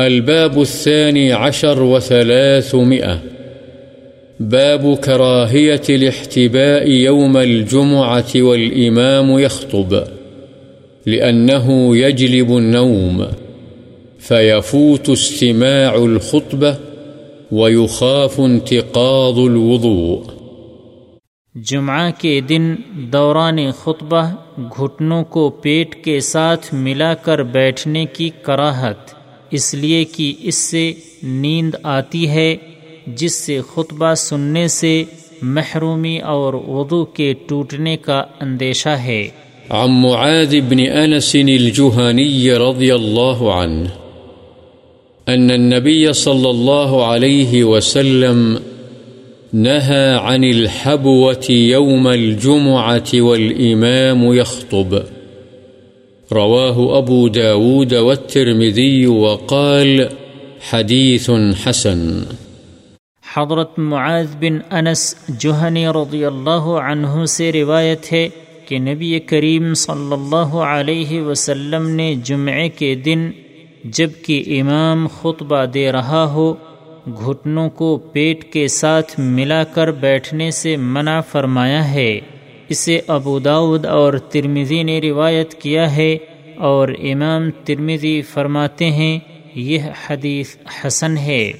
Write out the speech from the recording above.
الباب الثاني عشر وثلاثمائة. باب كراهية الاحتباء يوم الجمعة والإمام يخطب، لأنه يجلب النوم، فيفوت استماع الخطبة ويخاف انتقاض الوضوء. جمعہ کے دن دوران خطبہ گھٹنوں کو پیٹ کے ساتھ ملا کر بیٹھنے کی کراہت اس لیے کہ اس سے نیند آتی ہے، جس سے خطبہ سننے سے محرومی اور وضو کے ٹوٹنے کا اندیشہ ہے۔ عن معاذ بن أنس الجهني رضي الله عنه أن النبي صلى الله عليه وسلم نهى عن الحبوة يوم الجمعة والإمام يخطب رواه أبو داود والترمذي وقال حديث حسن. حضرت معاذ بن انس جوہنی رضی اللہ عنہ سے روایت ہے کہ نبی کریم صلی اللہ علیہ وسلم نے جمعے کے دن جبکہ امام خطبہ دے رہا ہو، گھٹنوں کو پیٹ کے ساتھ ملا کر بیٹھنے سے منع فرمایا ہے۔ اسے ابو داود اور ترمیزی نے روایت کیا ہے اور امام ترمیزی فرماتے ہیں، یہ حدیث حسن ہے۔